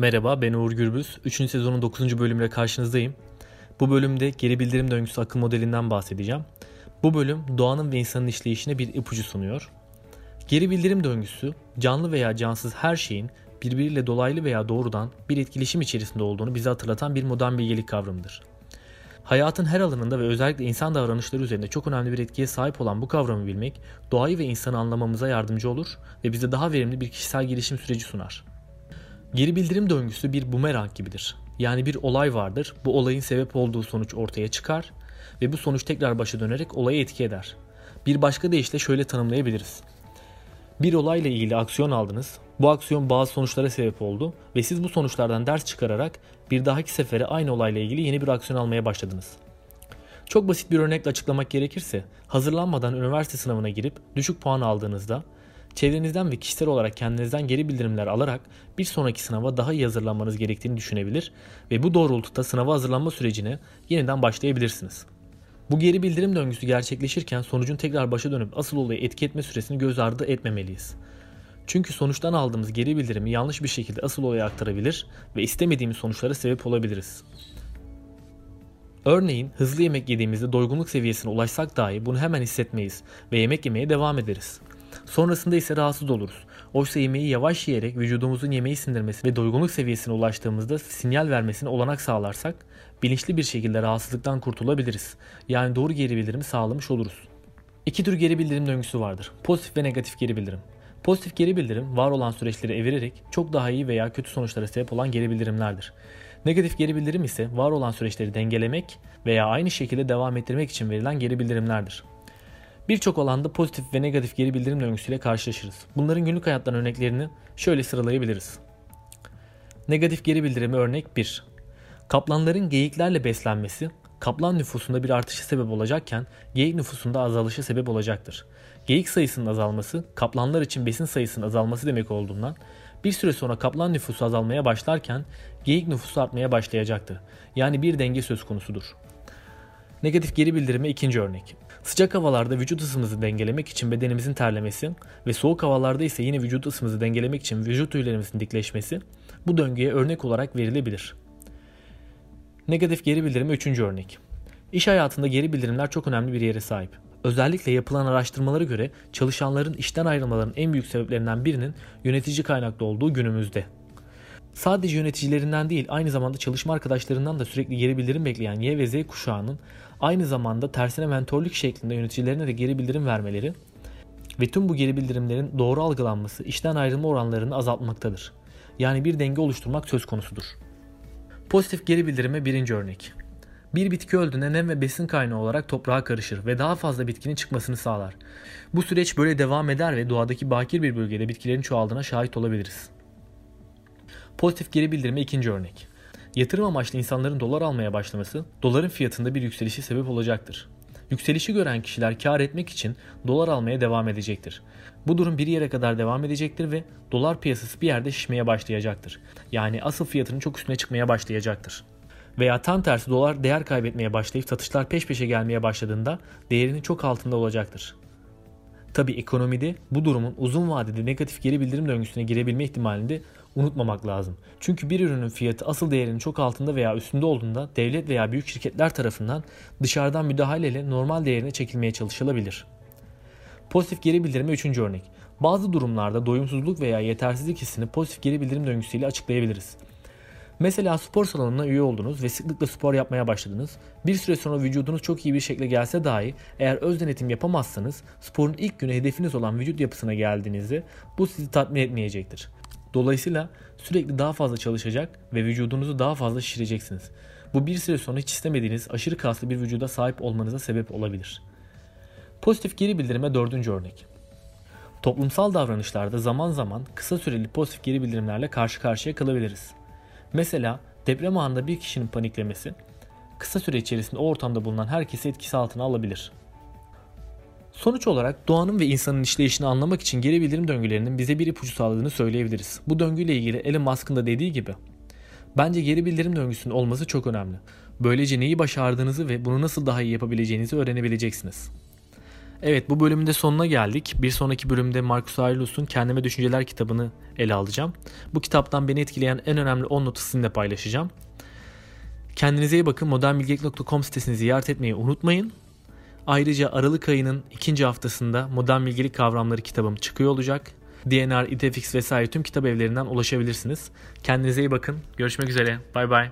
Merhaba ben Uğur Gürbüz. 3. sezonun 9. bölümüyle karşınızdayım. Bu bölümde geri bildirim döngüsü akıl modelinden bahsedeceğim. Bu bölüm doğanın ve insanın işleyişine bir ipucu sunuyor. Geri bildirim döngüsü canlı veya cansız her şeyin birbiriyle dolaylı veya doğrudan bir etkileşim içerisinde olduğunu bize hatırlatan bir modern bilgelik kavramıdır. Hayatın her alanında ve özellikle insan davranışları üzerinde çok önemli bir etkiye sahip olan bu kavramı bilmek, doğayı ve insanı anlamamıza yardımcı olur ve bize daha verimli bir kişisel gelişim süreci sunar. Geri bildirim döngüsü bir bumerang gibidir. Yani bir olay vardır, bu olayın sebep olduğu sonuç ortaya çıkar ve bu sonuç tekrar başa dönerek olayı etki eder. Bir başka deyişle şöyle tanımlayabiliriz. Bir olayla ilgili aksiyon aldınız, bu aksiyon bazı sonuçlara sebep oldu ve siz bu sonuçlardan ders çıkararak bir dahaki sefere aynı olayla ilgili yeni bir aksiyon almaya başladınız. Çok basit bir örnekle açıklamak gerekirse, hazırlanmadan üniversite sınavına girip düşük puan aldığınızda Çevrenizden ve kişisel olarak kendinizden geri bildirimler alarak bir sonraki sınava daha iyi hazırlanmanız gerektiğini düşünebilir ve bu doğrultuda sınava hazırlanma sürecine yeniden başlayabilirsiniz. Bu geri bildirim döngüsü gerçekleşirken sonucun tekrar başa dönüp asıl olayı etki etme süresini göz ardı etmemeliyiz. Çünkü sonuçtan aldığımız geri bildirimi yanlış bir şekilde asıl olaya aktarabilir ve istemediğimiz sonuçlara sebep olabiliriz. Örneğin hızlı yemek yediğimizde doygunluk seviyesine ulaşsak dahi bunu hemen hissetmeyiz ve yemek yemeye devam ederiz. Sonrasında ise rahatsız oluruz. Oysa yemeği yavaş yiyerek vücudumuzun yemeği sindirmesi ve doygunluk seviyesine ulaştığımızda sinyal vermesine olanak sağlarsak bilinçli bir şekilde rahatsızlıktan kurtulabiliriz. Yani doğru geri bildirimi sağlamış oluruz. İki tür geri bildirim döngüsü vardır. Pozitif ve negatif geri bildirim. Pozitif geri bildirim var olan süreçleri evirerek çok daha iyi veya kötü sonuçlara sebep olan geri bildirimlerdir. Negatif geri bildirim ise var olan süreçleri dengelemek veya aynı şekilde devam ettirmek için verilen geri bildirimlerdir. Birçok alanda pozitif ve negatif geri bildirim döngüsüyle karşılaşırız. Bunların günlük hayattan örneklerini şöyle sıralayabiliriz. Negatif geri bildirimi örnek 1. Kaplanların geyiklerle beslenmesi kaplan nüfusunda bir artışa sebep olacakken geyik nüfusunda azalışa sebep olacaktır. Geyik sayısının azalması kaplanlar için besin sayısının azalması demek olduğundan bir süre sonra kaplan nüfusu azalmaya başlarken geyik nüfusu artmaya başlayacaktır. Yani bir denge söz konusudur. Negatif geri bildirime ikinci örnek. Sıcak havalarda vücut ısımızı dengelemek için bedenimizin terlemesi ve soğuk havalarda ise yine vücut ısımızı dengelemek için vücut tüylerimizin dikleşmesi bu döngüye örnek olarak verilebilir. Negatif geri bildirime üçüncü örnek. İş hayatında geri bildirimler çok önemli bir yere sahip. Özellikle yapılan araştırmalara göre çalışanların işten ayrılmalarının en büyük sebeplerinden birinin yönetici kaynaklı olduğu günümüzde. Sadece yöneticilerinden değil aynı zamanda çalışma arkadaşlarından da sürekli geri bildirim bekleyen Y ve Z kuşağının aynı zamanda tersine mentorluk şeklinde yöneticilerine de geri bildirim vermeleri ve tüm bu geri bildirimlerin doğru algılanması işten ayrılma oranlarını azaltmaktadır. Yani bir denge oluşturmak söz konusudur. Pozitif geri bildirime birinci örnek. Bir bitki öldüğünde nem ve besin kaynağı olarak toprağa karışır ve daha fazla bitkinin çıkmasını sağlar. Bu süreç böyle devam eder ve doğadaki bakir bir bölgede bitkilerin çoğaldığına şahit olabiliriz. Pozitif geri bildirime ikinci örnek. Yatırım amaçlı insanların dolar almaya başlaması doların fiyatında bir yükselişi sebep olacaktır. Yükselişi gören kişiler kar etmek için dolar almaya devam edecektir. Bu durum bir yere kadar devam edecektir ve dolar piyasası bir yerde şişmeye başlayacaktır. Yani asıl fiyatının çok üstüne çıkmaya başlayacaktır. Veya tam tersi dolar değer kaybetmeye başlayıp satışlar peş peşe gelmeye başladığında değerinin çok altında olacaktır. Tabi ekonomide bu durumun uzun vadede negatif geri bildirim döngüsüne girebilme ihtimalini de unutmamak lazım. Çünkü bir ürünün fiyatı asıl değerinin çok altında veya üstünde olduğunda devlet veya büyük şirketler tarafından dışarıdan müdahaleyle normal değerine çekilmeye çalışılabilir. Pozitif geri bildirime üçüncü örnek. Bazı durumlarda doyumsuzluk veya yetersizlik hissini pozitif geri bildirim döngüsüyle açıklayabiliriz. Mesela spor salonuna üye oldunuz ve sıklıkla spor yapmaya başladınız. Bir süre sonra vücudunuz çok iyi bir şekilde gelse dahi eğer öz denetim yapamazsanız sporun ilk günü hedefiniz olan vücut yapısına geldiğinizde bu sizi tatmin etmeyecektir. Dolayısıyla sürekli daha fazla çalışacak ve vücudunuzu daha fazla şişireceksiniz. Bu bir süre sonra hiç istemediğiniz aşırı kaslı bir vücuda sahip olmanıza sebep olabilir. Pozitif geri bildirime dördüncü örnek. Toplumsal davranışlarda zaman zaman kısa süreli pozitif geri bildirimlerle karşı karşıya kalabiliriz. Mesela deprem anında bir kişinin paniklemesi kısa süre içerisinde o ortamda bulunan herkesi etkisi altına alabilir. Sonuç olarak doğanın ve insanın işleyişini anlamak için geri bildirim döngülerinin bize bir ipucu sağladığını söyleyebiliriz. Bu döngüyle ilgili Elon Musk'ın da dediği gibi bence geri bildirim döngüsünün olması çok önemli. Böylece neyi başardığınızı ve bunu nasıl daha iyi yapabileceğinizi öğrenebileceksiniz. Evet bu bölümün de sonuna geldik. Bir sonraki bölümde Marcus Aurelius'un Kendime Düşünceler kitabını ele alacağım. Bu kitaptan beni etkileyen en önemli 10 notu sizinle paylaşacağım. Kendinize iyi bakın. modernbilgelik.com sitesini ziyaret etmeyi unutmayın. Ayrıca Aralık ayının ikinci haftasında modern bilgelik kavramları kitabım çıkıyor olacak. DNR, IDFX vesaire tüm kitap evlerinden ulaşabilirsiniz. Kendinize iyi bakın. Görüşmek üzere. Bay bay.